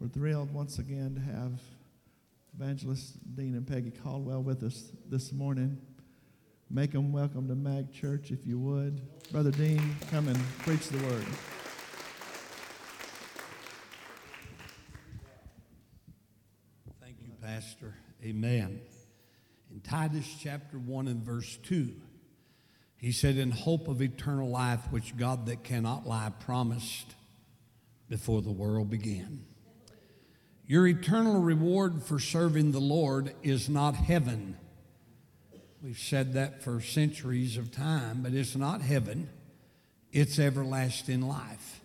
We're thrilled once again to have Evangelist Dean and Peggy Caldwell with us this morning. Make them welcome to Mag Church if you would. Brother Dean, come and preach the word. Thank you, Pastor. Amen. In Titus chapter 1 and verse 2, he said, In hope of eternal life, which God that cannot lie promised before the world began. Your eternal reward for serving the Lord is not heaven. We've said that for centuries of time, but it's not heaven, it's everlasting life.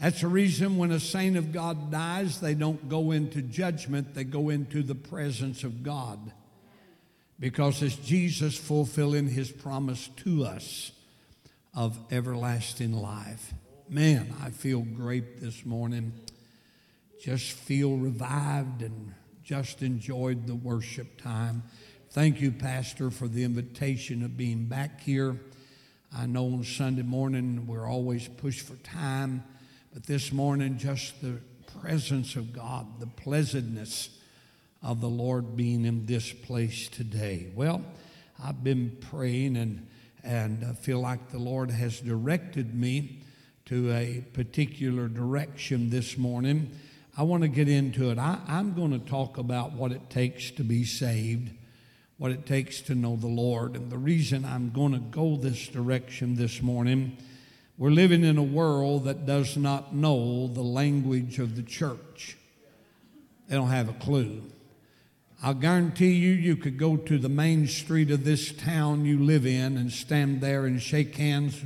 That's the reason when a saint of God dies, they don't go into judgment, they go into the presence of God. Because it's Jesus fulfilling his promise to us of everlasting life. Man, I feel great this morning. Just feel revived and just enjoyed the worship time. Thank you, Pastor, for the invitation of being back here. I know on Sunday morning we're always pushed for time, but this morning, just the presence of God, the pleasantness of the Lord being in this place today. Well, I've been praying and, and I feel like the Lord has directed me to a particular direction this morning. I want to get into it. I, I'm going to talk about what it takes to be saved, what it takes to know the Lord. And the reason I'm going to go this direction this morning, we're living in a world that does not know the language of the church. They don't have a clue. I'll guarantee you, you could go to the main street of this town you live in and stand there and shake hands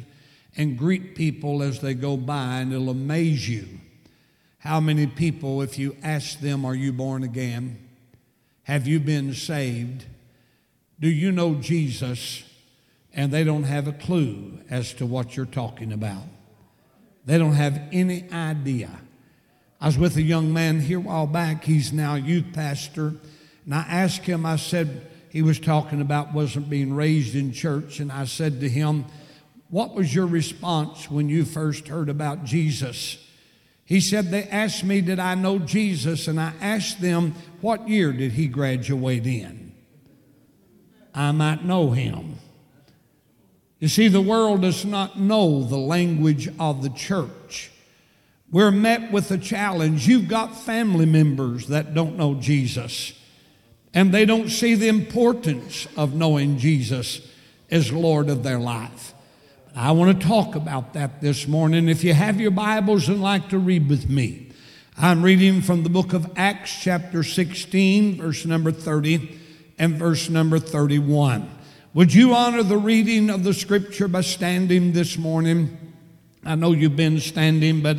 and greet people as they go by, and it'll amaze you how many people, if you ask them, Are you born again? Have you been saved? Do you know Jesus? And they don't have a clue as to what you're talking about. They don't have any idea. I was with a young man here a while back. He's now youth pastor. And I asked him, I said, he was talking about wasn't being raised in church. And I said to him, What was your response when you first heard about Jesus? He said, They asked me, Did I know Jesus? And I asked them, What year did he graduate in? I might know him. You see, the world does not know the language of the church. We're met with a challenge. You've got family members that don't know Jesus, and they don't see the importance of knowing Jesus as Lord of their life. I want to talk about that this morning. If you have your Bibles and like to read with me, I'm reading from the book of Acts, chapter 16, verse number 30 and verse number 31. Would you honor the reading of the scripture by standing this morning? I know you've been standing, but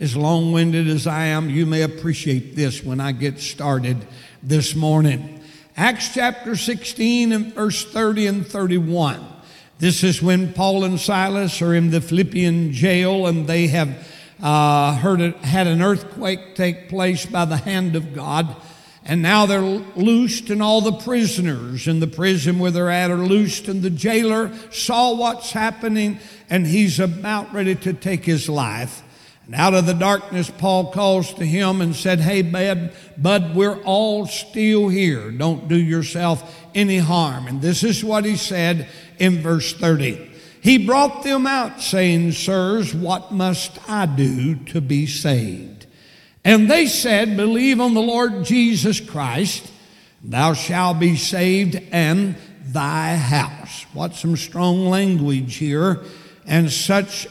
as long winded as I am, you may appreciate this when I get started this morning. Acts chapter 16 and verse 30 and 31. This is when Paul and Silas are in the Philippian jail and they have uh, heard it, had an earthquake take place by the hand of God. And now they're loosed, and all the prisoners in the prison where they're at are loosed. And the jailer saw what's happening, and he's about ready to take his life. And out of the darkness, Paul calls to him and said, Hey, bud, bud, we're all still here. Don't do yourself any harm. And this is what he said in verse 30. He brought them out, saying, Sirs, what must I do to be saved? And they said, Believe on the Lord Jesus Christ, thou shalt be saved, and thy house. What some strong language here, and such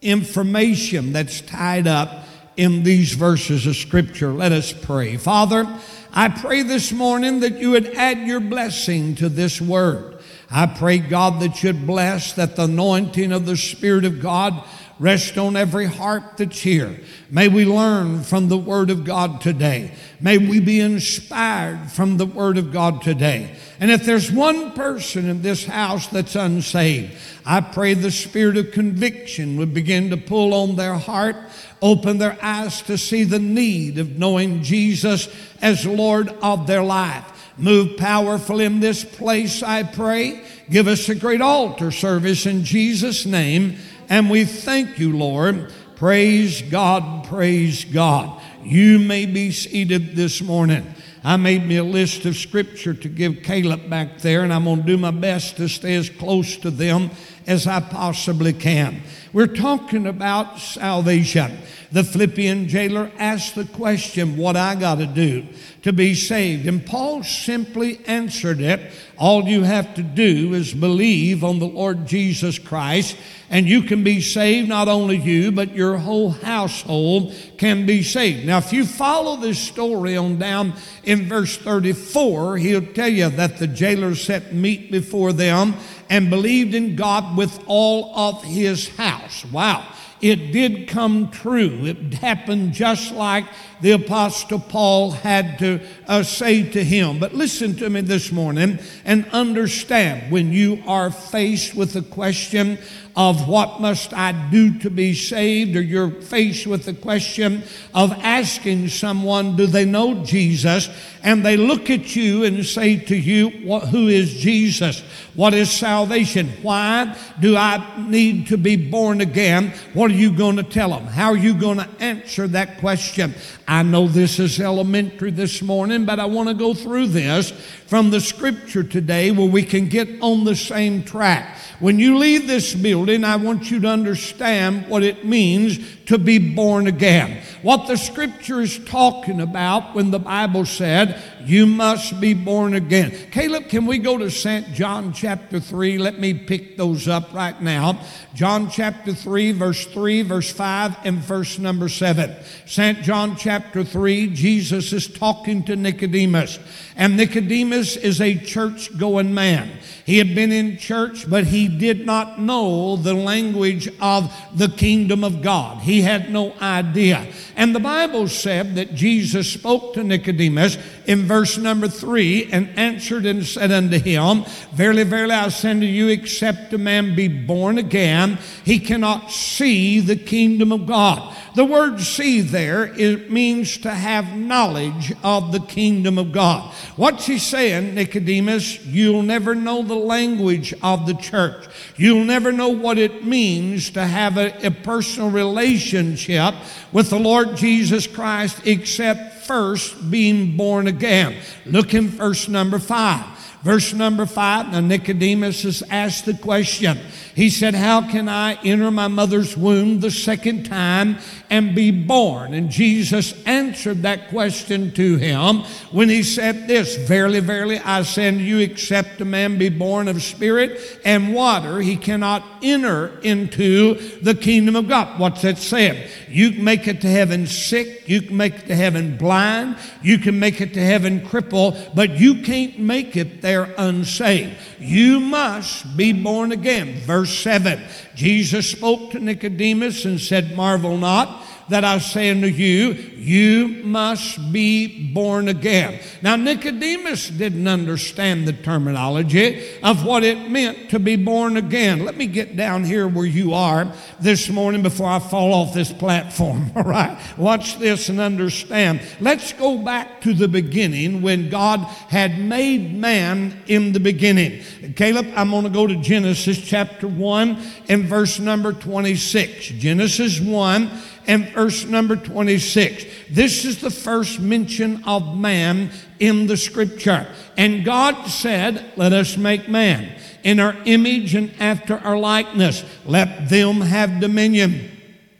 information that's tied up in these verses of Scripture. Let us pray. Father, I pray this morning that you would add your blessing to this word. I pray, God, that you'd bless that the anointing of the Spirit of God rest on every heart that's here. May we learn from the Word of God today. May we be inspired from the Word of God today. And if there's one person in this house that's unsaved, I pray the Spirit of conviction would begin to pull on their heart, open their eyes to see the need of knowing Jesus as Lord of their life. Move powerful in this place, I pray. Give us a great altar service in Jesus' name. And we thank you, Lord. Praise God, praise God. You may be seated this morning. I made me a list of scripture to give Caleb back there, and I'm going to do my best to stay as close to them as I possibly can. We're talking about salvation. The Philippian jailer asked the question, What I got to do to be saved? And Paul simply answered it. All you have to do is believe on the Lord Jesus Christ, and you can be saved, not only you, but your whole household can be saved. Now, if you follow this story on down in verse 34, he'll tell you that the jailer set meat before them and believed in God with all of his house. Wow it did come true. It happened just like the Apostle Paul had to uh, say to him. But listen to me this morning and understand when you are faced with the question of what must I do to be saved, or you're faced with the question of asking someone, do they know Jesus? And they look at you and say to you, Who is Jesus? What is salvation? Why do I need to be born again? What are you going to tell them? How are you going to answer that question? I know this is elementary this morning, but I want to go through this from the scripture today where we can get on the same track. When you leave this building, I want you to understand what it means to be born again. What the scripture is talking about when the Bible said, You must be born again. Caleb, can we go to St. John chapter 3? Let me pick those up right now. John chapter 3, verse 3, verse 5, and verse number 7. St. John chapter 3, Jesus is talking to Nicodemus. And Nicodemus is a church going man. He had been in church, but he did not know the language of the kingdom of God. He had no idea. And the Bible said that Jesus spoke to Nicodemus in verse number three and answered and said unto him, Verily, verily, I say unto you, except a man be born again, he cannot see the kingdom of God. The word see there it means to have knowledge of the kingdom of God. What's he saying, Nicodemus? You'll never know the language of the church. You'll never know what it means to have a, a personal relationship with the Lord Jesus Christ except first being born again. Look in verse number five. Verse number five, now Nicodemus has asked the question. He said, How can I enter my mother's womb the second time and be born? And Jesus answered that question to him when he said this Verily, verily, I unto you, except a man be born of spirit and water, he cannot enter into the kingdom of God. What's that saying? You can make it to heaven sick, you can make it to heaven blind, you can make it to heaven crippled, but you can't make it there unsaved. You must be born again. Verse 7 Jesus spoke to Nicodemus and said, Marvel not that I say unto you, you must be born again. Now, Nicodemus didn't understand the terminology of what it meant to be born again. Let me get down here where you are this morning before I fall off this platform, all right? Watch this and understand. Let's go back to the beginning when God had made man in the beginning. Caleb, I'm going to go to Genesis chapter 1 and verse number 26. Genesis 1 and verse number 26. This is the first mention of man in the scripture. And God said, Let us make man in our image and after our likeness. Let them have dominion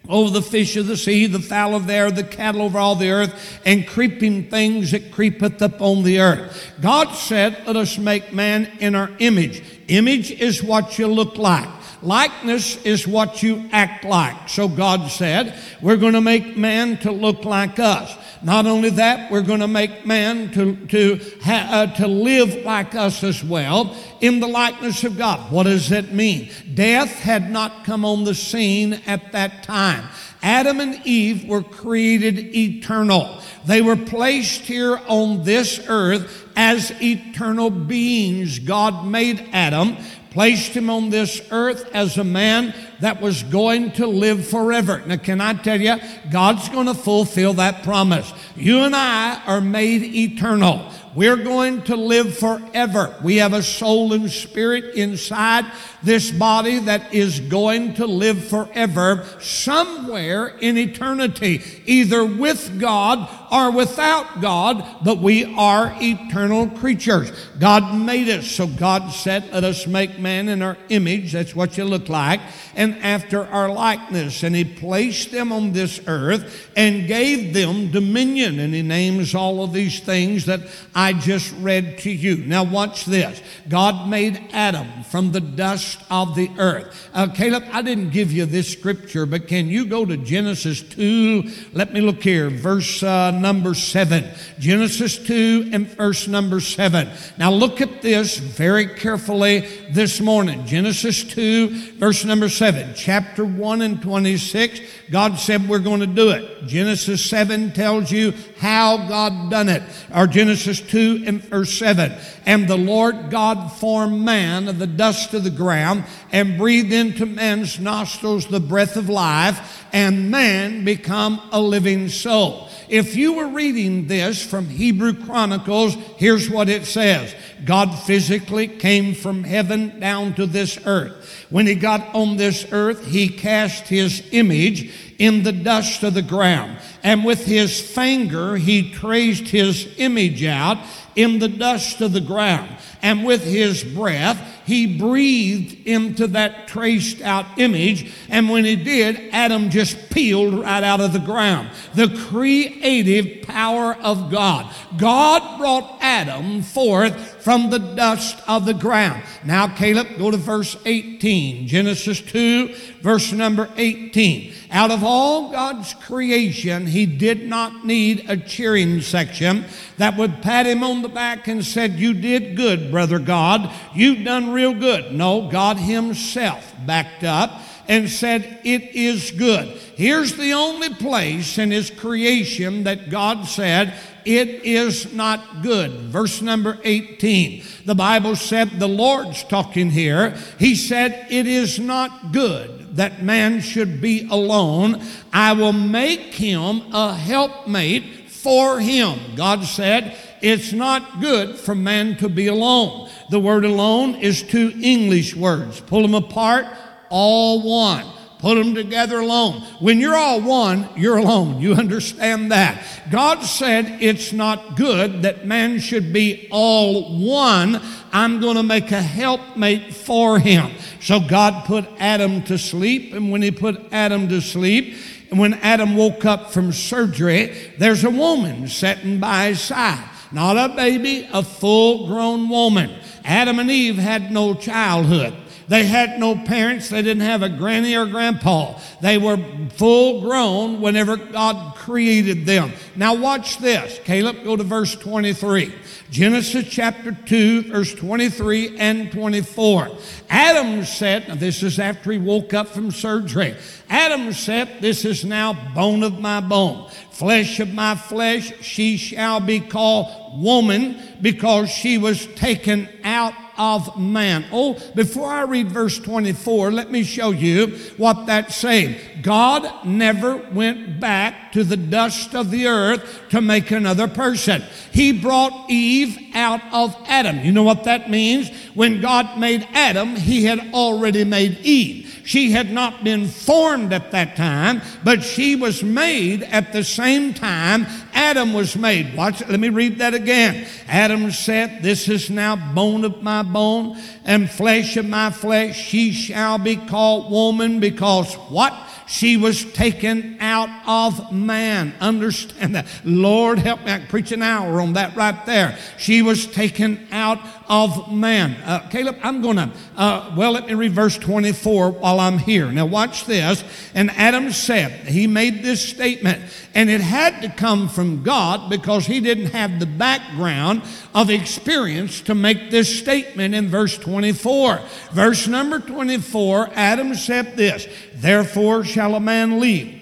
over the fish of the sea, the fowl of the air, the cattle over all the earth, and creeping things that creepeth upon the earth. God said, Let us make man in our image. Image is what you look like. Likeness is what you act like. So God said, We're going to make man to look like us. Not only that, we're going to make man to, to, ha, uh, to live like us as well in the likeness of God. What does that mean? Death had not come on the scene at that time. Adam and Eve were created eternal. They were placed here on this earth as eternal beings. God made Adam placed him on this earth as a man that was going to live forever. Now, can I tell you, God's going to fulfill that promise. You and I are made eternal. We're going to live forever. We have a soul and spirit inside this body that is going to live forever somewhere in eternity, either with God or without God, but we are eternal creatures. God made us, so God said, Let us make man in our image. That's what you look like, and after our likeness. And He placed them on this earth and gave them dominion. And He names all of these things that I just read to you. Now, watch this God made Adam from the dust of the earth. Uh, Caleb, I didn't give you this scripture, but can you go to Genesis 2? Let me look here, verse uh, number 7. Genesis 2 and verse number 7. Now, look at this very carefully this morning. Genesis 2, verse number 7. Chapter 1 and 26, God said we're going to do it. Genesis 7 tells you how God done it. Or Genesis 2 and verse 7. And the Lord God formed man of the dust of the ground and breathed into man's nostrils the breath of life, and man become a living soul. If you were reading this from Hebrew Chronicles, here's what it says God physically came from heaven down to this earth. When he got on this earth, he cast his image in the dust of the ground. And with his finger, he traced his image out in the dust of the ground. And with his breath, he breathed into that traced out image. And when he did, Adam just peeled right out of the ground. The creative power of God. God brought Adam forth from the dust of the ground. Now, Caleb, go to verse 18. Genesis 2, verse number 18. Out of all God's creation, he did not need a cheering section that would pat him on the back and said, You did good, brother God. You've done real good. No, God himself backed up and said, It is good. Here's the only place in his creation that God said, It is not good. Verse number 18. The Bible said, The Lord's talking here. He said, It is not good that man should be alone. I will make him a helpmate for him. God said, It's not good for man to be alone. The word alone is two English words. Pull them apart, all one. Put them together alone. When you're all one, you're alone. You understand that. God said it's not good that man should be all one. I'm going to make a helpmate for him. So God put Adam to sleep, and when he put Adam to sleep, and when Adam woke up from surgery, there's a woman sitting by his side. Not a baby, a full grown woman. Adam and Eve had no childhood. They had no parents. They didn't have a granny or grandpa. They were full grown whenever God created them. Now, watch this. Caleb, go to verse 23. Genesis chapter 2, verse 23 and 24. Adam said, now this is after he woke up from surgery. Adam said, This is now bone of my bone, flesh of my flesh. She shall be called woman because she was taken out of man. Oh, before I read verse 24, let me show you what that's saying. God never went back to the dust of the earth to make another person. He brought Eve out of Adam. You know what that means? When God made Adam, he had already made Eve. She had not been formed at that time, but she was made at the same time Adam was made. Watch, let me read that again. Adam said, This is now bone of my bone and flesh of my flesh. She shall be called woman because what? She was taken out of man. Understand that. Lord help me. I preach an hour on that right there. She was taken out of man. Uh, Caleb, I'm going to, uh, well, let me read verse 24 while I'm here. Now, watch this. And Adam said, he made this statement, and it had to come from God because he didn't have the background of experience to make this statement in verse 24. Verse number 24, Adam said this, Therefore shall a man leave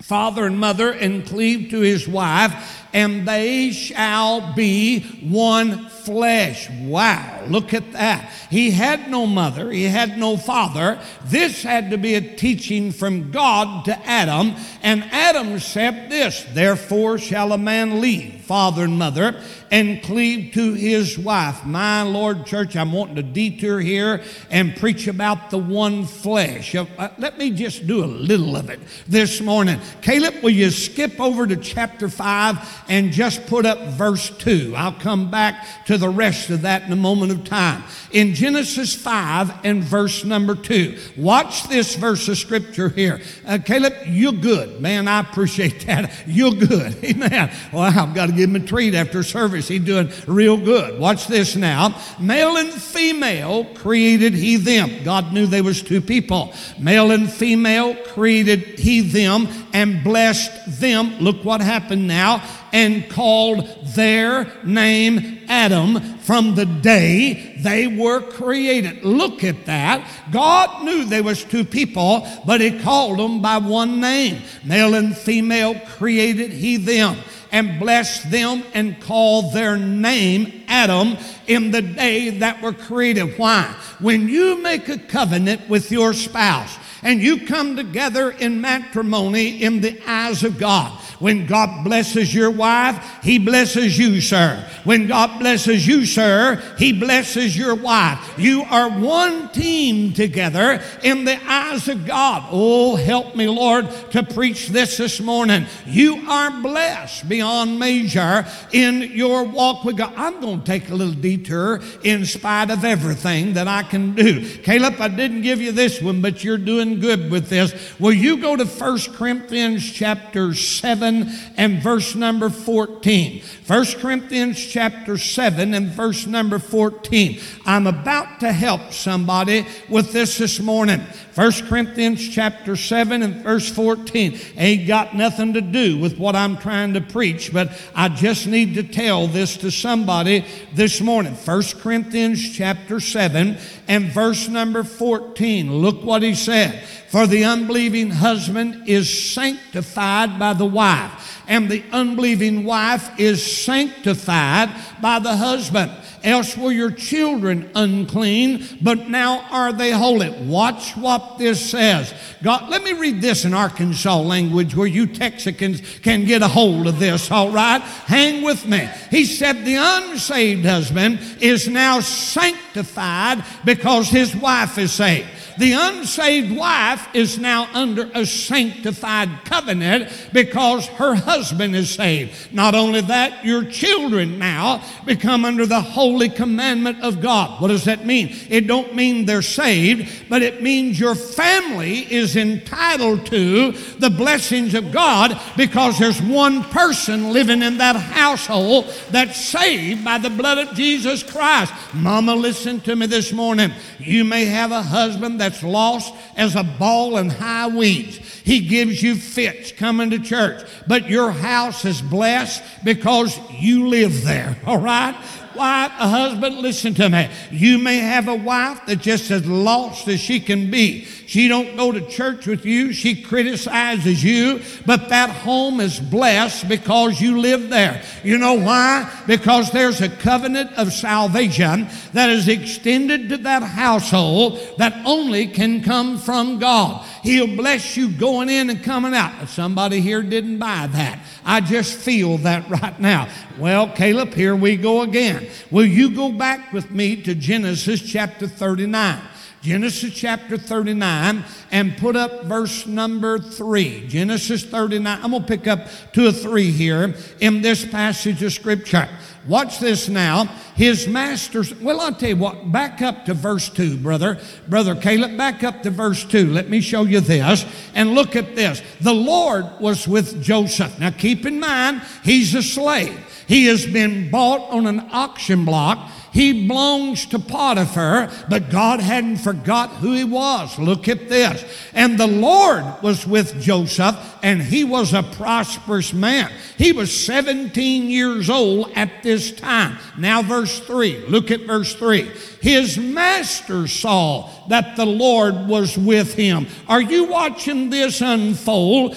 father and mother and cleave to his wife and they shall be one flesh. Wow, look at that. He had no mother, he had no father. This had to be a teaching from God to Adam, and Adam said this Therefore shall a man leave father and mother and cleave to his wife. My Lord, church, I'm wanting to detour here and preach about the one flesh. Uh, uh, let me just do a little of it this morning. Caleb, will you skip over to chapter 5 and just put up verse 2? I'll come back to the rest of that in a moment of time. In Genesis 5 and verse number 2, watch this verse of scripture here. Uh, Caleb, you're good. Man, I appreciate that. You're good. Amen. Well, I've got to give him a treat after service. He's doing real good. Watch this now. Male and female created he them. God knew there was two people. Male and female created he them and blessed them. Look what happened now. And called their name Adam from the day they were created. Look at that. God knew there was two people, but he called them by one name. Male and female created he them and blessed them and called their name Adam in the day that were created. Why? When you make a covenant with your spouse and you come together in matrimony in the eyes of God, when God blesses your wife, He blesses you, sir. When God blesses you, sir, He blesses your wife. You are one team together in the eyes of God. Oh, help me, Lord, to preach this this morning. You are blessed beyond measure in your walk with God. I'm going to take a little detour in spite of everything that I can do. Caleb, I didn't give you this one, but you're doing good with this. Will you go to 1 Corinthians chapter 7? 7 and verse number 14. 1 Corinthians chapter 7 and verse number 14. I'm about to help somebody with this this morning. 1 Corinthians chapter 7 and verse 14 ain't got nothing to do with what I'm trying to preach, but I just need to tell this to somebody this morning. 1 Corinthians chapter 7 and verse number 14. Look what he said. For the unbelieving husband is sanctified by the wife, and the unbelieving wife is sanctified by the husband. Else were your children unclean, but now are they holy. Watch what this says. God, let me read this in Arkansas language where you Texicans can get a hold of this, all right? Hang with me. He said, The unsaved husband is now sanctified because his wife is saved. The unsaved wife is now under a sanctified covenant because her husband is saved. Not only that, your children now become under the holy commandment of God. What does that mean? It don't mean they're saved, but it means your family is entitled to the blessings of God because there's one person living in that household that's saved by the blood of Jesus Christ. Mama, listen to me this morning. You may have a husband that that's lost as a ball in high weeds. He gives you fits coming to church, but your house is blessed because you live there, all right? Wife, a husband, listen to me. You may have a wife that's just as lost as she can be. She don't go to church with you. She criticizes you, but that home is blessed because you live there. You know why? Because there's a covenant of salvation that is extended to that household that only can come from God. He'll bless you going in and coming out. Somebody here didn't buy that. I just feel that right now. Well, Caleb, here we go again. Will you go back with me to Genesis chapter 39? Genesis chapter 39 and put up verse number 3. Genesis 39. I'm going to pick up two or three here in this passage of Scripture. Watch this now. His master's, well, I'll tell you what, back up to verse 2, brother. Brother Caleb, back up to verse 2. Let me show you this. And look at this. The Lord was with Joseph. Now keep in mind, he's a slave. He has been bought on an auction block he belongs to Potiphar, but God hadn't forgot who he was. Look at this. And the Lord was with Joseph, and he was a prosperous man. He was 17 years old at this time. Now, verse 3. Look at verse 3. His master saw that the Lord was with him. Are you watching this unfold?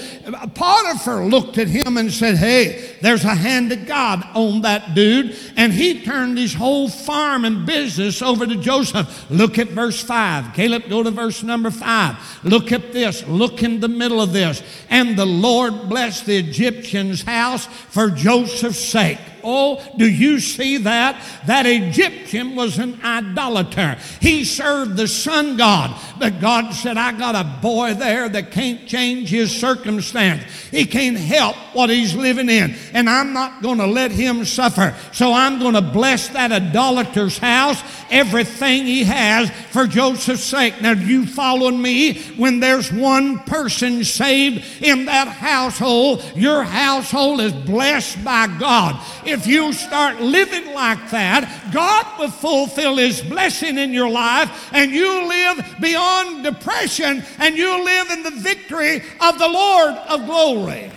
Potiphar looked at him and said, Hey, there's a hand of God on that dude, and he turned his whole farm and business over to Joseph. Look at verse 5. Caleb, go to verse number 5. Look at this. Look in the middle of this. And the Lord blessed the Egyptian's house for Joseph's sake. Oh, do you see that? That Egyptian was an idolater. He served the sun god. But God said, I got a boy there that can't change his circumstance. He can't help what he's living in. And I'm not going to let him suffer. So I'm going to bless that idolater's house, everything he has for Joseph's sake. Now, you following me? When there's one person saved in that household, your household is blessed by God. If you start living like that, God will fulfill His blessing in your life and you live beyond depression and you live in the victory of the Lord of glory.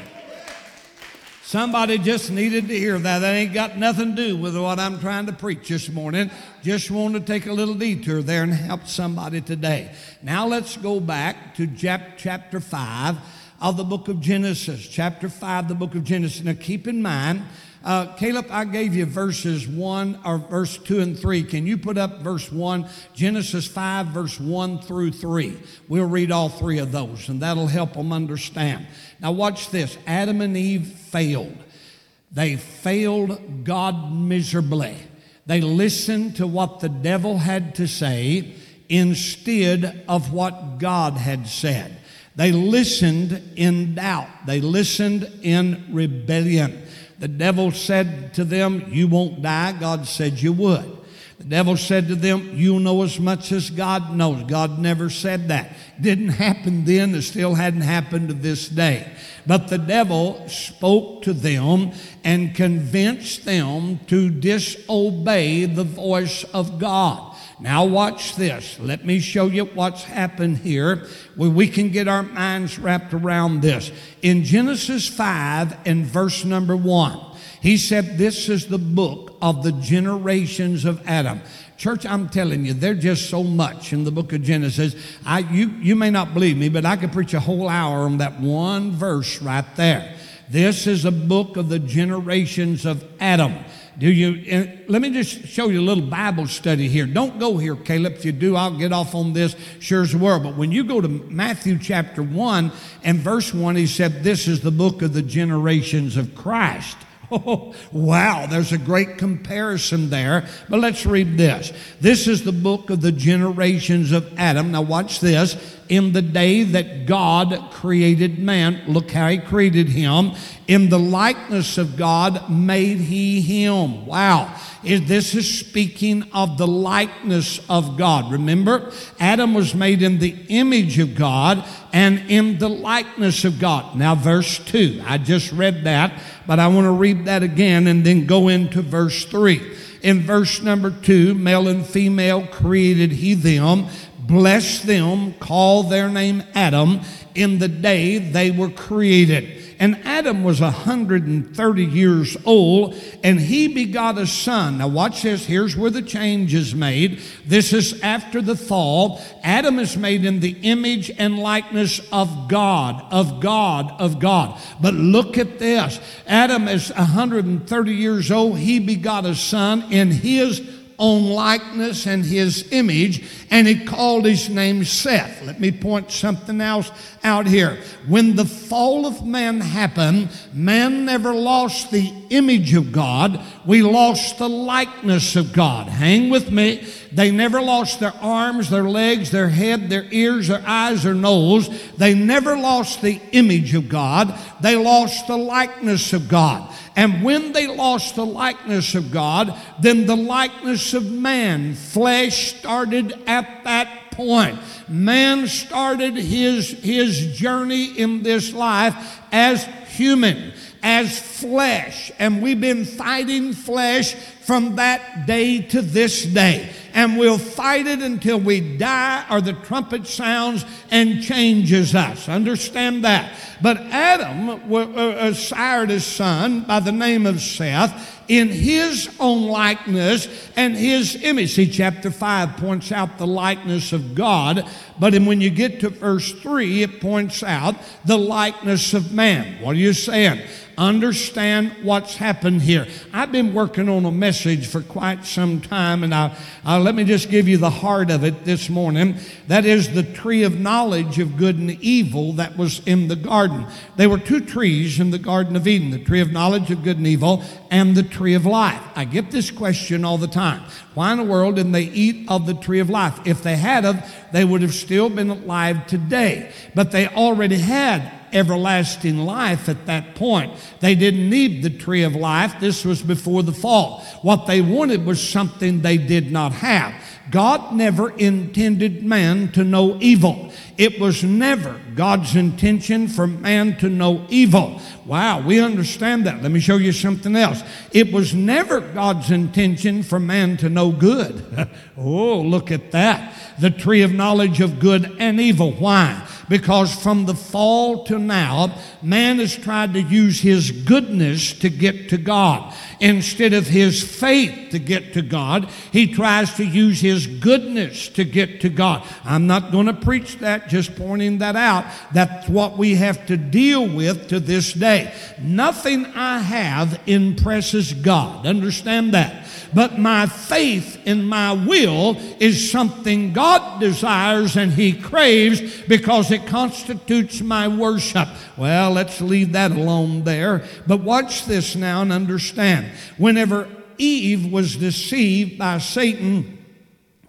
Somebody just needed to hear that. That ain't got nothing to do with what I'm trying to preach this morning. Just want to take a little detour there and help somebody today. Now let's go back to chapter 5 of the book of Genesis. Chapter 5, the book of Genesis. Now keep in mind, uh, Caleb, I gave you verses 1 or verse 2 and 3. Can you put up verse 1? Genesis 5, verse 1 through 3. We'll read all three of those, and that'll help them understand. Now, watch this Adam and Eve failed. They failed God miserably. They listened to what the devil had to say instead of what God had said. They listened in doubt. They listened in rebellion. The devil said to them, You won't die. God said you would. The devil said to them, You know as much as God knows. God never said that. Didn't happen then, it still hadn't happened to this day. But the devil spoke to them and convinced them to disobey the voice of God. Now, watch this. Let me show you what's happened here where we can get our minds wrapped around this. In Genesis 5 and verse number 1, he said, This is the book of the generations of Adam. Church, I'm telling you, there's just so much in the book of Genesis. I, you, you may not believe me, but I could preach a whole hour on that one verse right there. This is a book of the generations of Adam. Do you? let me just show you a little Bible study here. Don't go here, Caleb. If you do, I'll get off on this. Sure as well. But when you go to Matthew chapter one and verse one, he said, "This is the book of the generations of Christ." Oh, wow, there's a great comparison there. But let's read this. This is the book of the generations of Adam. Now, watch this. In the day that God created man, look how he created him. In the likeness of God made he him. Wow. This is speaking of the likeness of God. Remember, Adam was made in the image of God and in the likeness of God. Now, verse 2. I just read that, but I want to read that again and then go into verse 3. In verse number 2, male and female created he them, blessed them, call their name Adam in the day they were created. And Adam was 130 years old, and he begot a son. Now, watch this. Here's where the change is made. This is after the fall. Adam is made in the image and likeness of God, of God, of God. But look at this Adam is 130 years old. He begot a son in his own likeness and his image, and he called his name Seth. Let me point something else out here. When the fall of man happened, man never lost the image of God, we lost the likeness of God. Hang with me. They never lost their arms, their legs, their head, their ears, their eyes, their nose. They never lost the image of God. They lost the likeness of God. And when they lost the likeness of God, then the likeness of man, flesh started at that point. Man started his, his journey in this life as human, as flesh. And we've been fighting flesh from that day to this day. And we'll fight it until we die or the trumpet sounds and changes us. Understand that. But Adam uh, sired a son by the name of Seth in his own likeness and his image. See, chapter 5 points out the likeness of God, but when you get to verse 3, it points out the likeness of man. What are you saying? Understand what's happened here. I've been working on a message for quite some time, and I, uh, let me just give you the heart of it this morning. That is the tree of knowledge of good and evil that was in the garden. There were two trees in the Garden of Eden the tree of knowledge of good and evil and the tree of life. I get this question all the time. Why in the world didn't they eat of the tree of life? If they had of, they would have still been alive today. But they already had everlasting life at that point. They didn't need the tree of life. This was before the fall. What they wanted was something they did not have. God never intended man to know evil. It was never God's intention for man to know evil. Wow, we understand that. Let me show you something else. It was never God's intention for man to know good. oh, look at that. The tree of knowledge of good and evil. Why? Because from the fall to now, man has tried to use his goodness to get to God. Instead of his faith to get to God, he tries to use his goodness to get to God. I'm not going to preach that, just pointing that out. That's what we have to deal with to this day. Nothing I have impresses God. Understand that. But my faith in my will is something God desires and He craves because it constitutes my worship. Well, let's leave that alone there. But watch this now and understand. Whenever Eve was deceived by Satan,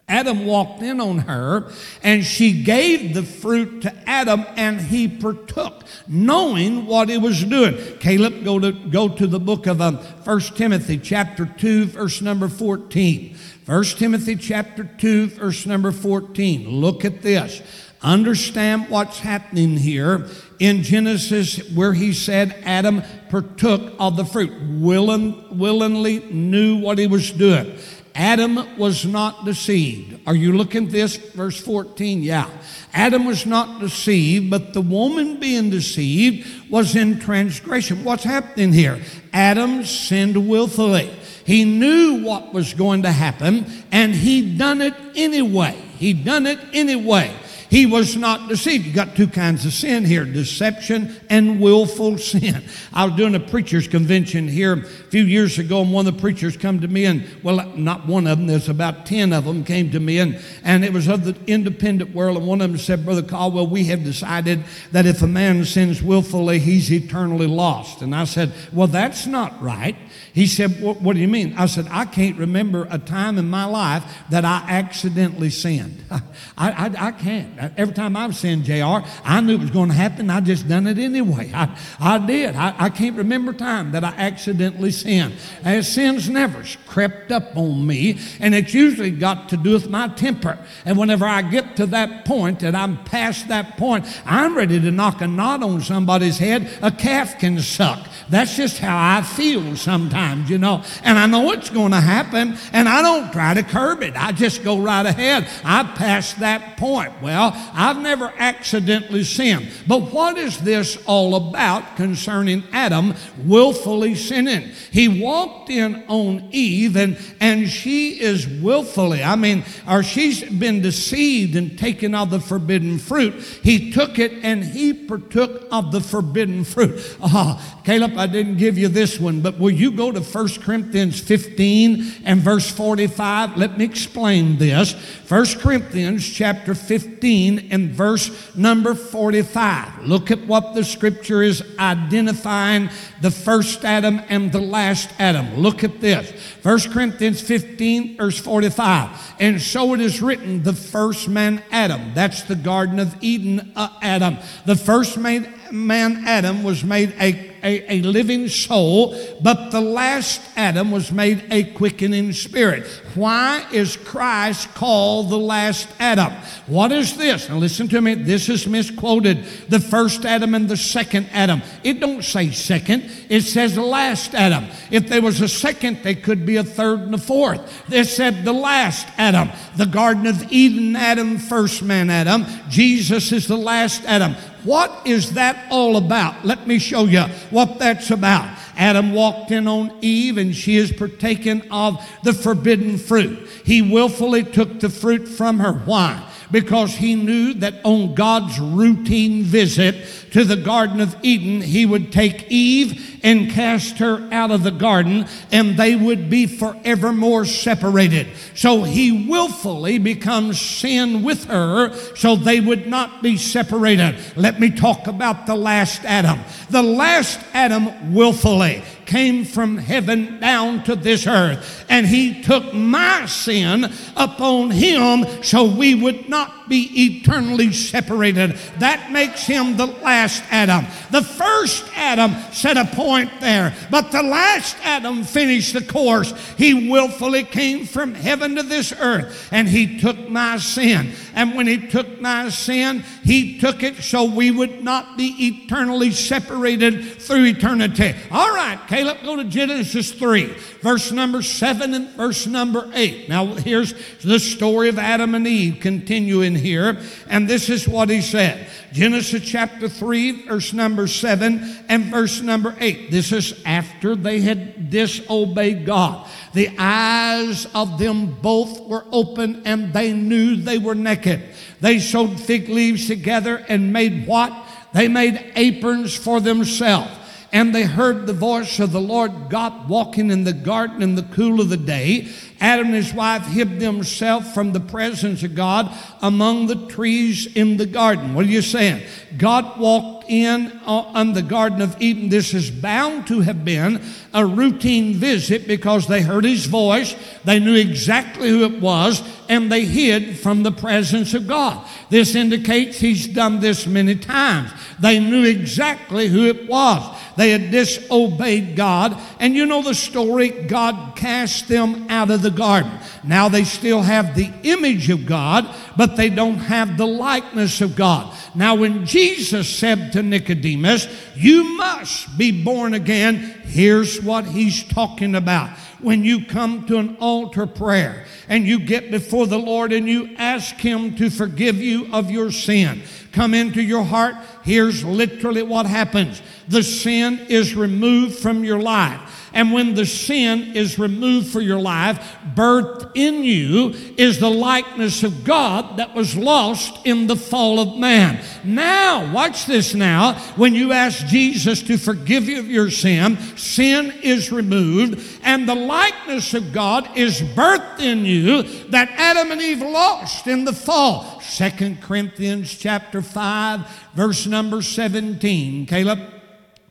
Adam walked in on her and she gave the fruit to Adam and he partook, knowing what he was doing. Caleb, go to, go to the book of um, 1 Timothy chapter 2, verse number 14. 1 Timothy chapter 2, verse number 14. Look at this. Understand what's happening here in Genesis where he said Adam partook of the fruit, willing, willingly knew what he was doing. Adam was not deceived. Are you looking at this? Verse 14, yeah. Adam was not deceived, but the woman being deceived was in transgression. What's happening here? Adam sinned willfully. He knew what was going to happen, and he done it anyway. He done it anyway. He was not deceived. You got two kinds of sin here deception and willful sin. I was doing a preacher's convention here a few years ago, and one of the preachers come to me, and well, not one of them, there's about 10 of them came to me, and, and it was of the independent world. And one of them said, Brother Caldwell, we have decided that if a man sins willfully, he's eternally lost. And I said, Well, that's not right. He said, what, what, do you mean? I said, I can't remember a time in my life that I accidentally sinned. I, I, I can't. Every time I've sinned, JR, I knew it was going to happen. I just done it anyway. I, I did. I, I can't remember a time that I accidentally sinned. As sin's never crept up on me, and it's usually got to do with my temper. And whenever I get to that point, and I'm past that point, I'm ready to knock a knot on somebody's head. A calf can suck. That's just how I feel sometimes, you know. And I know it's going to happen, and I don't try to curb it. I just go right ahead. I pass that point. Well, I've never accidentally sinned. But what is this all about concerning Adam willfully sinning? He walked in on Eve, and, and she is willfully, I mean, or she's been deceived and taken of the forbidden fruit. He took it and he partook of the forbidden fruit. Oh, Caleb, I didn't give you this one, but will you go to 1 Corinthians 15 and verse 45? Let me explain this. 1 Corinthians chapter 15 and verse number 45. Look at what the scripture is identifying the first Adam and the last Adam. Look at this. 1 Corinthians 15, verse 45. And so it is written, the first man Adam. That's the Garden of Eden uh, Adam. The first man, man Adam was made a a, a living soul, but the last Adam was made a quickening spirit. Why is Christ called the last Adam? What is this? Now listen to me. This is misquoted. The first Adam and the second Adam. It don't say second. It says last Adam. If there was a second, there could be a third and a fourth. It said the last Adam. The Garden of Eden, Adam, first man Adam. Jesus is the last Adam. What is that all about? Let me show you what that's about. Adam walked in on Eve and she is partaken of the forbidden fruit. He willfully took the fruit from her. Why? Because he knew that on God's routine visit to the Garden of Eden, he would take Eve and cast her out of the garden, and they would be forevermore separated. So he willfully becomes sin with her so they would not be separated. Let me talk about the last Adam. The last Adam willfully came from heaven down to this earth, and he took my sin upon him so we would not be eternally separated. That makes him the last Adam. The first Adam set a point there, but the last Adam finished the course. He willfully came from heaven to this earth, and he took my sin. And when he took my sin, he took it so we would not be eternally separated through eternity. All right, Caleb, go to Genesis 3, verse number 7 and verse number 8. Now, here's the story of Adam and Eve continuing here, and this is what he said. Genesis chapter 3, verse number 7 and verse number 8. This is after they had disobeyed God. The eyes of them both were open and they knew they were naked. They sewed fig leaves together and made what? They made aprons for themselves. And they heard the voice of the Lord God walking in the garden in the cool of the day. Adam and his wife hid themselves from the presence of God among the trees in the garden. What are you saying? God walked in uh, on the Garden of Eden. This is bound to have been a routine visit because they heard his voice, they knew exactly who it was, and they hid from the presence of God. This indicates he's done this many times. They knew exactly who it was. They had disobeyed God. And you know the story God cast them out of the garden. Now they still have the image of God, but they don't have the likeness of God. Now, when Jesus said to Nicodemus, You must be born again, here's what he's talking about. When you come to an altar prayer and you get before the Lord and you ask Him to forgive you of your sin, come into your heart, here's literally what happens the sin is removed from your life. And when the sin is removed from your life, birthed in you is the likeness of God that was lost in the fall of man. Now, watch this now. When you ask Jesus to forgive you of your sin, sin is removed, and the likeness of God is birthed in you that Adam and Eve lost in the fall. Second Corinthians chapter 5, verse number 17. Caleb.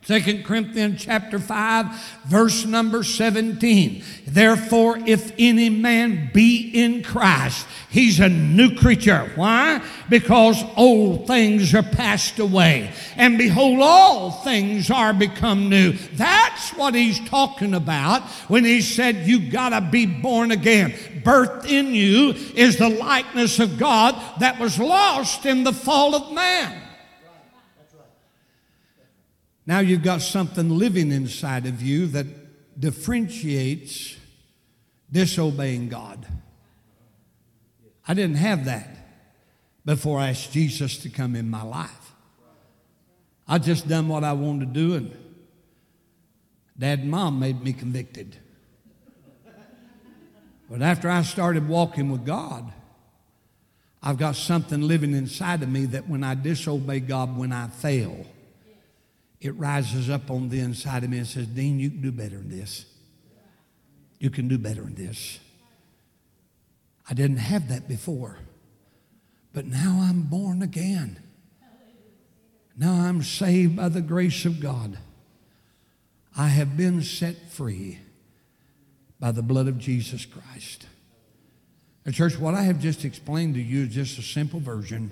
Second Corinthians chapter 5, verse number 17. Therefore, if any man be in Christ, he's a new creature. Why? Because old things are passed away. And behold, all things are become new. That's what he's talking about when he said, You gotta be born again. Birth in you is the likeness of God that was lost in the fall of man. Now you've got something living inside of you that differentiates disobeying God. I didn't have that before I asked Jesus to come in my life. I just done what I wanted to do, and dad and mom made me convicted. But after I started walking with God, I've got something living inside of me that when I disobey God, when I fail, it rises up on the inside of me and says, Dean, you can do better than this. You can do better than this. I didn't have that before, but now I'm born again. Now I'm saved by the grace of God. I have been set free by the blood of Jesus Christ. Now, church, what I have just explained to you is just a simple version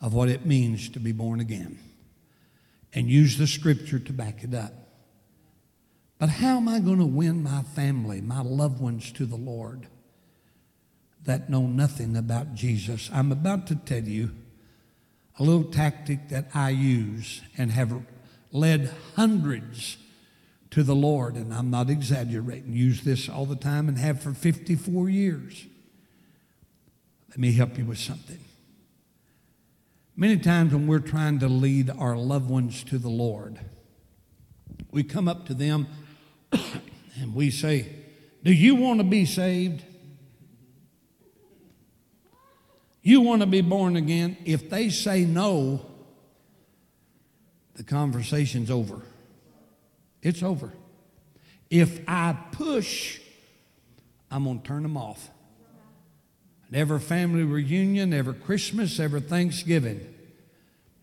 of what it means to be born again. And use the scripture to back it up. But how am I going to win my family, my loved ones to the Lord that know nothing about Jesus? I'm about to tell you a little tactic that I use and have led hundreds to the Lord, and I'm not exaggerating, use this all the time and have for 54 years. Let me help you with something. Many times when we're trying to lead our loved ones to the Lord, we come up to them and we say, Do you want to be saved? You want to be born again? If they say no, the conversation's over. It's over. If I push, I'm going to turn them off. Every family reunion, every Christmas, every Thanksgiving.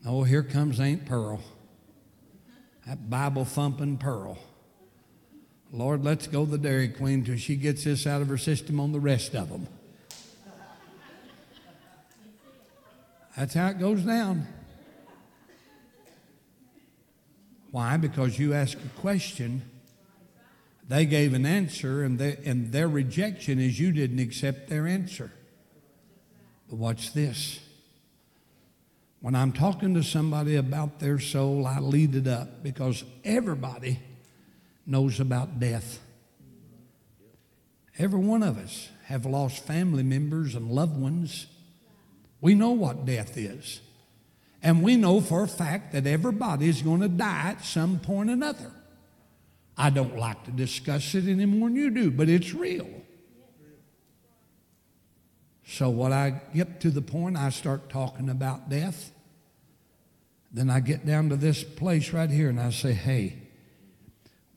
Oh, here comes Aunt Pearl. That Bible thumping Pearl. Lord, let's go the Dairy Queen till she gets this out of her system on the rest of them. That's how it goes down. Why? Because you ask a question, they gave an answer, and, they, and their rejection is you didn't accept their answer. But watch this. When I'm talking to somebody about their soul, I lead it up because everybody knows about death. Every one of us have lost family members and loved ones. We know what death is. And we know for a fact that everybody is going to die at some point or another. I don't like to discuss it any more than you do, but it's real. So when I get to the point, I start talking about death. Then I get down to this place right here and I say, hey,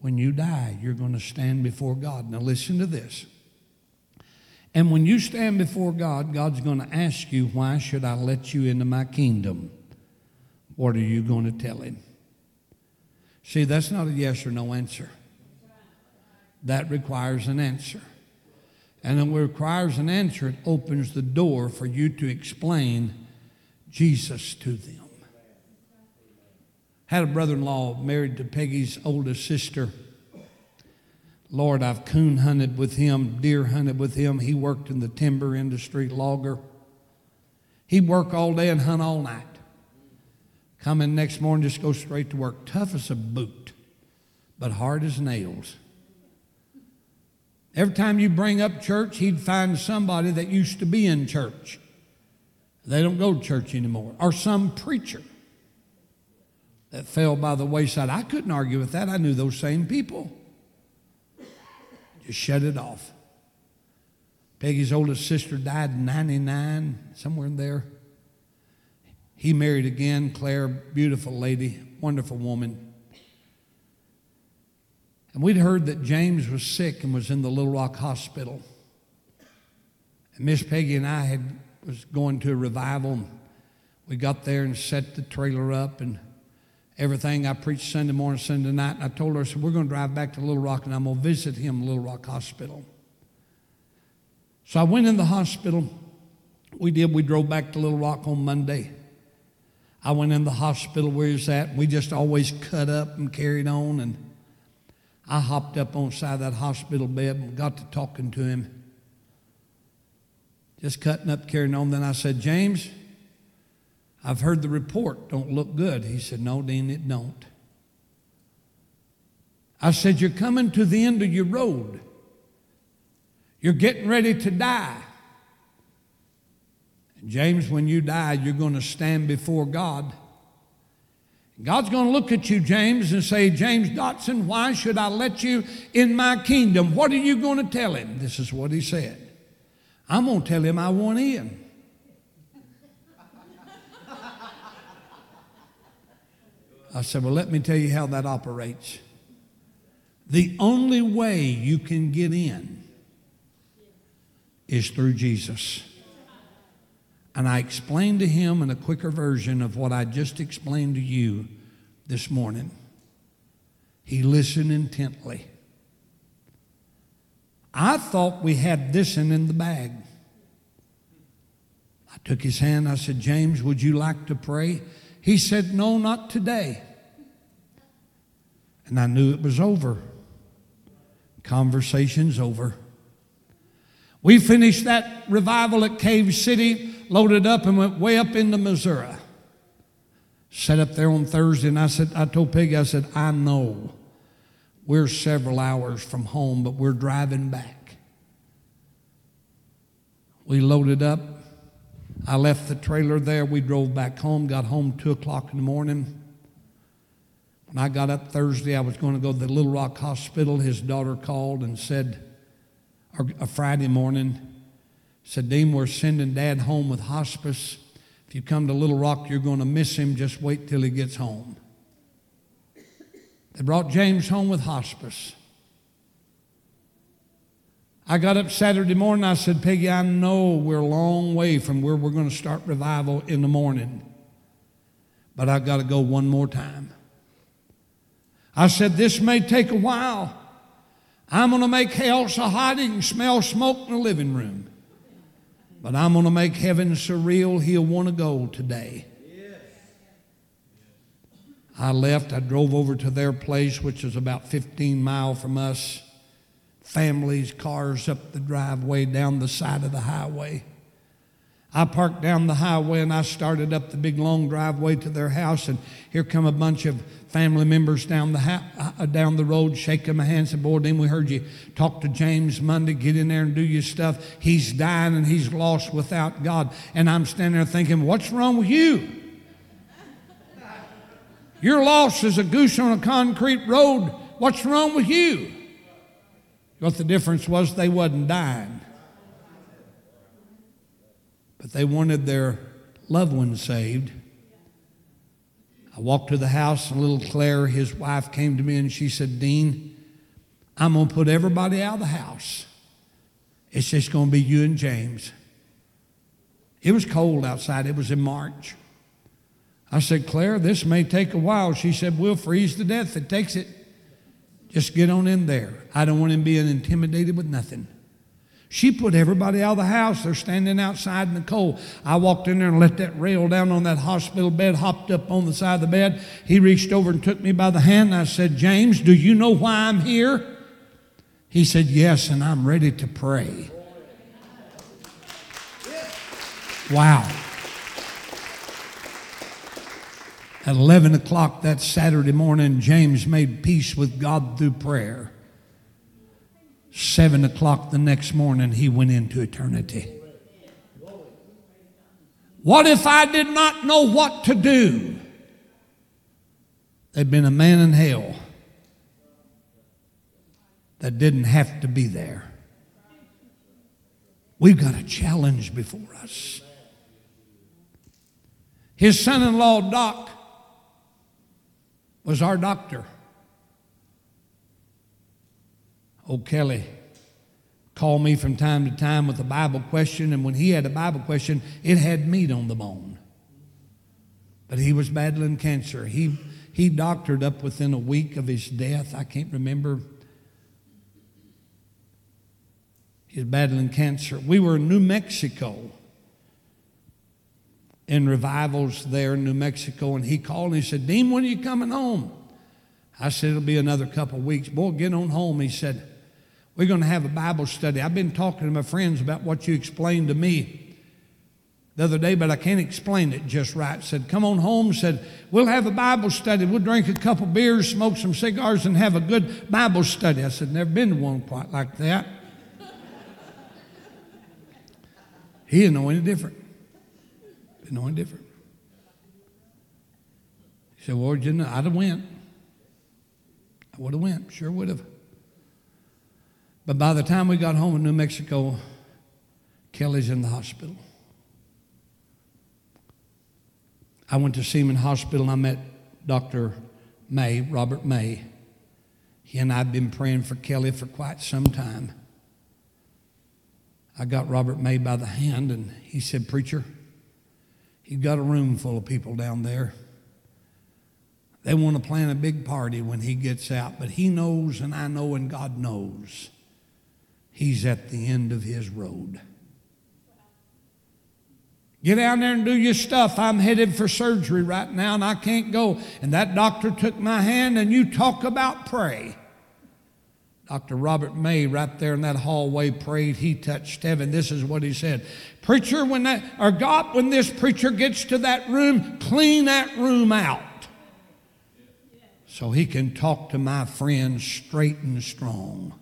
when you die, you're going to stand before God. Now listen to this. And when you stand before God, God's going to ask you, Why should I let you into my kingdom? What are you going to tell him? See, that's not a yes or no answer. That requires an answer. And it requires an answer, it opens the door for you to explain Jesus to them. Had a brother in law married to Peggy's oldest sister. Lord, I've coon hunted with him, deer hunted with him. He worked in the timber industry, logger. He'd work all day and hunt all night. Come in next morning, just go straight to work. Tough as a boot, but hard as nails. Every time you bring up church, he'd find somebody that used to be in church. They don't go to church anymore. Or some preacher that fell by the wayside. I couldn't argue with that. I knew those same people. Just shut it off. Peggy's oldest sister died in 99, somewhere in there. He married again, Claire, beautiful lady, wonderful woman. And we'd heard that James was sick and was in the Little Rock Hospital. And Miss Peggy and I had was going to a revival. And We got there and set the trailer up and everything. I preached Sunday morning, Sunday night, and I told her, I said, we're going to drive back to Little Rock and I'm going to visit him Little Rock Hospital. So I went in the hospital. We did. We drove back to Little Rock on Monday. I went in the hospital where he was at. We just always cut up and carried on. And I hopped up on side of that hospital bed and got to talking to him. Just cutting up, carrying on. Then I said, James, I've heard the report. Don't look good. He said, No, Dean, it don't. I said, You're coming to the end of your road. You're getting ready to die. And James, when you die, you're going to stand before God. God's going to look at you, James, and say, James Dotson, why should I let you in my kingdom? What are you going to tell him? This is what he said. I'm going to tell him I want in. I said, Well, let me tell you how that operates. The only way you can get in is through Jesus. And I explained to him in a quicker version of what I just explained to you this morning. He listened intently. I thought we had this in, in the bag. I took his hand. I said, James, would you like to pray? He said, No, not today. And I knew it was over. Conversation's over. We finished that revival at Cave City, loaded up, and went way up into Missouri. Sat up there on Thursday, and I said, I told Peggy, I said, I know we're several hours from home, but we're driving back. We loaded up. I left the trailer there. We drove back home, got home two o'clock in the morning. When I got up Thursday, I was going to go to the Little Rock Hospital. His daughter called and said, or a Friday morning, said, Dean, we're sending dad home with hospice. If you come to Little Rock, you're going to miss him. Just wait till he gets home. They brought James home with hospice. I got up Saturday morning. I said, Peggy, I know we're a long way from where we're going to start revival in the morning, but I've got to go one more time. I said, This may take a while. I'm going to make hell so hot he can smell smoke in the living room. But I'm going to make heaven surreal. he'll want to go today. I left. I drove over to their place, which is about 15 mile from us. Families, cars up the driveway, down the side of the highway. I parked down the highway and I started up the big long driveway to their house, and here come a bunch of family members down the ha- uh, down the road, shaking my hand, said, "Boy, then we heard you talk to James Monday. Get in there and do your stuff. He's dying and he's lost without God." And I'm standing there thinking, "What's wrong with you?" You're lost as a goose on a concrete road. What's wrong with you? What the difference was, they wasn't dying. But they wanted their loved one saved. I walked to the house, and little Claire, his wife, came to me and she said, Dean, I'm going to put everybody out of the house. It's just going to be you and James. It was cold outside, it was in March. I said, Claire, this may take a while. She said, We'll freeze to death. It takes it. Just get on in there. I don't want him being intimidated with nothing. She put everybody out of the house. They're standing outside in the cold. I walked in there and let that rail down on that hospital bed, hopped up on the side of the bed. He reached over and took me by the hand. And I said, James, do you know why I'm here? He said, Yes, and I'm ready to pray. Wow. At 11 o'clock that Saturday morning, James made peace with God through prayer. Seven o'clock the next morning, he went into eternity. What if I did not know what to do? There'd been a man in hell that didn't have to be there. We've got a challenge before us. His son in law, Doc, was our doctor. Old Kelly called me from time to time with a Bible question, and when he had a Bible question, it had meat on the bone. But he was battling cancer. He, he doctored up within a week of his death. I can't remember. He's battling cancer. We were in New Mexico in revivals there in New Mexico, and he called and he said, Dean, when are you coming home? I said, It'll be another couple of weeks. Boy, get on home. He said, We're going to have a Bible study. I've been talking to my friends about what you explained to me the other day, but I can't explain it just right. Said, Come on home. Said, We'll have a Bible study. We'll drink a couple beers, smoke some cigars, and have a good Bible study. I said, Never been to one quite like that. he didn't know any different. Didn't know any different. He said, Well, you know, I'd have went. I would have went, sure would have. But by the time we got home in New Mexico, Kelly's in the hospital. I went to Seaman Hospital and I met Dr. May, Robert May. He and I had been praying for Kelly for quite some time. I got Robert May by the hand and he said, Preacher, he's got a room full of people down there. They want to plan a big party when he gets out, but he knows, and I know, and God knows, he's at the end of his road. Get down there and do your stuff. I'm headed for surgery right now and I can't go. And that doctor took my hand and you talk about pray. Dr. Robert May, right there in that hallway, prayed. He touched heaven. This is what he said Preacher, when that, or God, when this preacher gets to that room, clean that room out so he can talk to my friend straight and strong.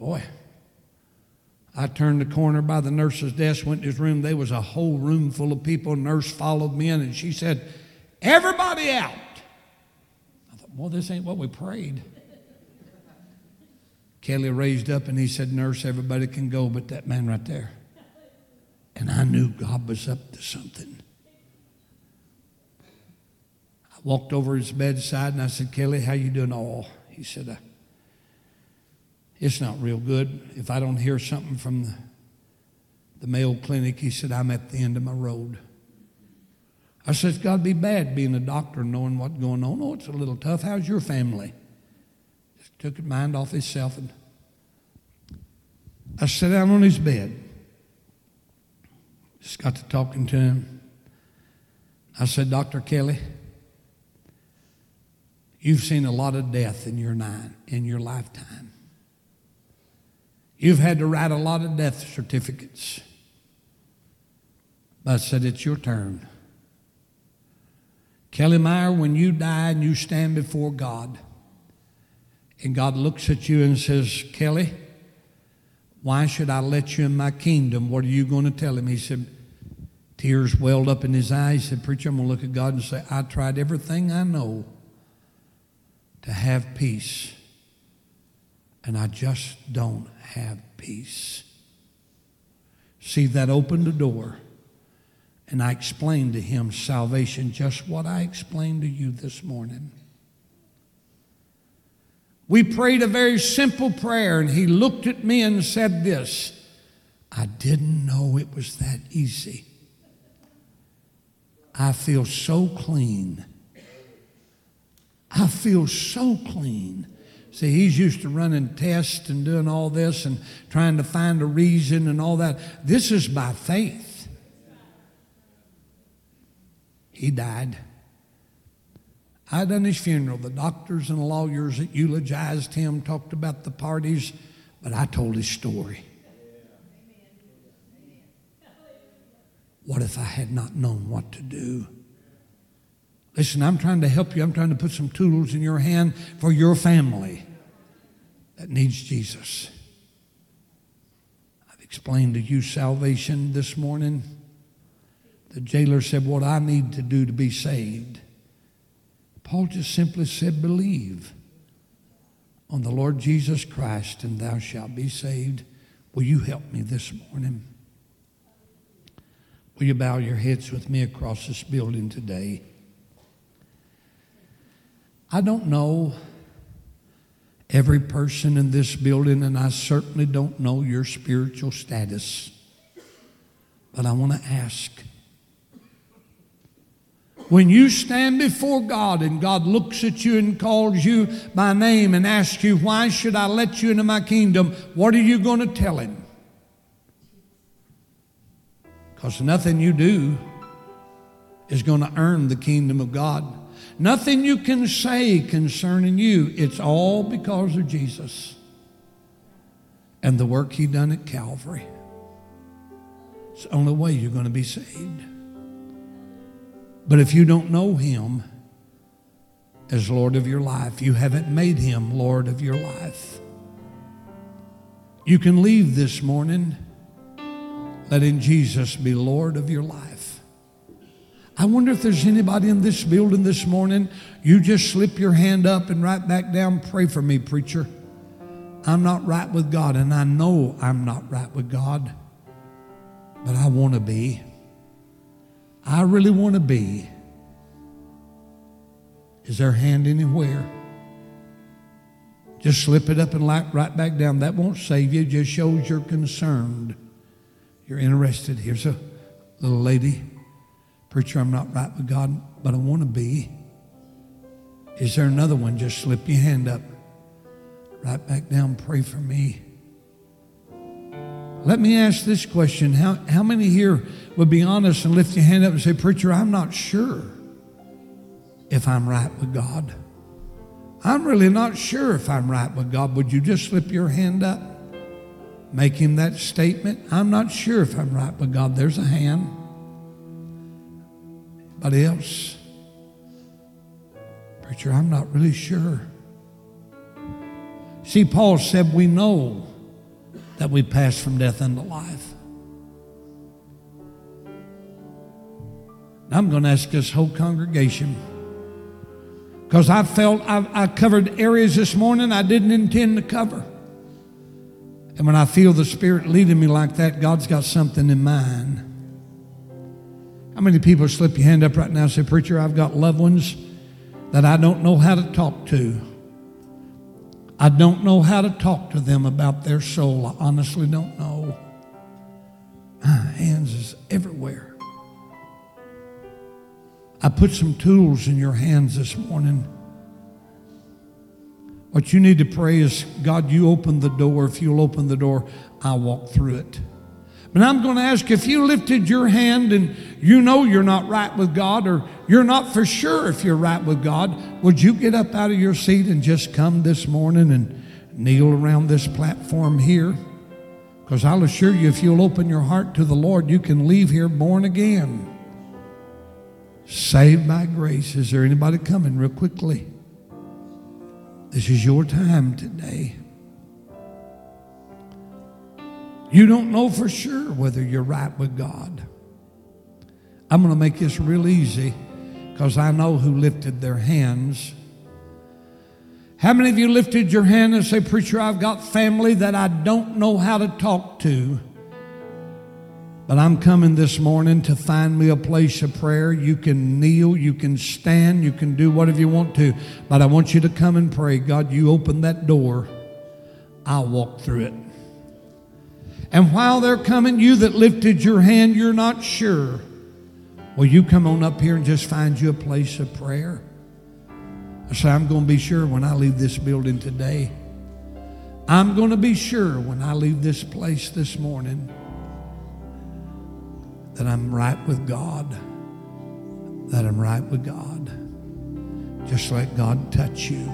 Boy, I turned the corner by the nurse's desk, went to his room. There was a whole room full of people. Nurse followed me in, and she said, Everybody out. I thought, well, this ain't what we prayed. Kelly raised up and he said, Nurse, everybody can go but that man right there. And I knew God was up to something. I walked over his bedside and I said, Kelly, how you doing? all?" he said, it's not real good. If I don't hear something from the, the Mayo Clinic, he said, I'm at the end of my road. I said, It's got to be bad being a doctor and knowing what's going on. Oh, it's a little tough. How's your family? Just took his mind off himself and I sat down on his bed. Just got to talking to him. I said, Dr. Kelly, you've seen a lot of death in your nine, in your lifetime. You've had to write a lot of death certificates. But I said, It's your turn. Kelly Meyer, when you die and you stand before God, and God looks at you and says, Kelly, why should I let you in my kingdom? What are you going to tell him? He said, Tears welled up in his eyes. He said, Preacher, I'm going to look at God and say, I tried everything I know to have peace, and I just don't have peace. See, that opened the door. And I explained to him salvation, just what I explained to you this morning. We prayed a very simple prayer, and he looked at me and said this I didn't know it was that easy. I feel so clean. I feel so clean. See, he's used to running tests and doing all this and trying to find a reason and all that. This is by faith. He died. I done his funeral. The doctors and lawyers that eulogized him talked about the parties, but I told his story. What if I had not known what to do? Listen, I'm trying to help you. I'm trying to put some tools in your hand for your family that needs Jesus. I've explained to you salvation this morning. The jailer said, What I need to do to be saved. Paul just simply said, Believe on the Lord Jesus Christ, and thou shalt be saved. Will you help me this morning? Will you bow your heads with me across this building today? I don't know every person in this building, and I certainly don't know your spiritual status. But I want to ask when you stand before God and God looks at you and calls you by name and asks you, Why should I let you into my kingdom? What are you going to tell him? Because nothing you do is going to earn the kingdom of God. Nothing you can say concerning you. It's all because of Jesus and the work he done at Calvary. It's the only way you're going to be saved. But if you don't know him as Lord of your life, you haven't made him Lord of your life. You can leave this morning letting Jesus be Lord of your life. I wonder if there's anybody in this building this morning. You just slip your hand up and right back down. Pray for me, preacher. I'm not right with God, and I know I'm not right with God, but I want to be. I really want to be. Is there a hand anywhere? Just slip it up and right back down. That won't save you. It just shows you're concerned. You're interested. Here's a little lady. Preacher, I'm not right with God, but I want to be. Is there another one? Just slip your hand up. Right back down. Pray for me. Let me ask this question. How, how many here would be honest and lift your hand up and say, Preacher, I'm not sure if I'm right with God? I'm really not sure if I'm right with God. Would you just slip your hand up? Make him that statement. I'm not sure if I'm right with God. There's a hand. Anybody else? Preacher, I'm not really sure. See, Paul said we know that we pass from death unto life. I'm going to ask this whole congregation because I felt I, I covered areas this morning I didn't intend to cover. And when I feel the Spirit leading me like that, God's got something in mind. How many people slip your hand up right now and say, Preacher, I've got loved ones that I don't know how to talk to. I don't know how to talk to them about their soul. I honestly don't know. My hands is everywhere. I put some tools in your hands this morning. What you need to pray is God, you open the door. If you'll open the door, I'll walk through it. But I'm going to ask if you lifted your hand and you know you're not right with God or you're not for sure if you're right with God, would you get up out of your seat and just come this morning and kneel around this platform here? Because I'll assure you, if you'll open your heart to the Lord, you can leave here born again. Saved by grace. Is there anybody coming real quickly? This is your time today. You don't know for sure whether you're right with God. I'm going to make this real easy because I know who lifted their hands. How many of you lifted your hand and say, Preacher, I've got family that I don't know how to talk to? But I'm coming this morning to find me a place of prayer. You can kneel, you can stand, you can do whatever you want to. But I want you to come and pray. God, you open that door, I'll walk through it. And while they're coming, you that lifted your hand, you're not sure. Well, you come on up here and just find you a place of prayer. I say, I'm going to be sure when I leave this building today. I'm going to be sure when I leave this place this morning that I'm right with God, that I'm right with God. Just let God touch you.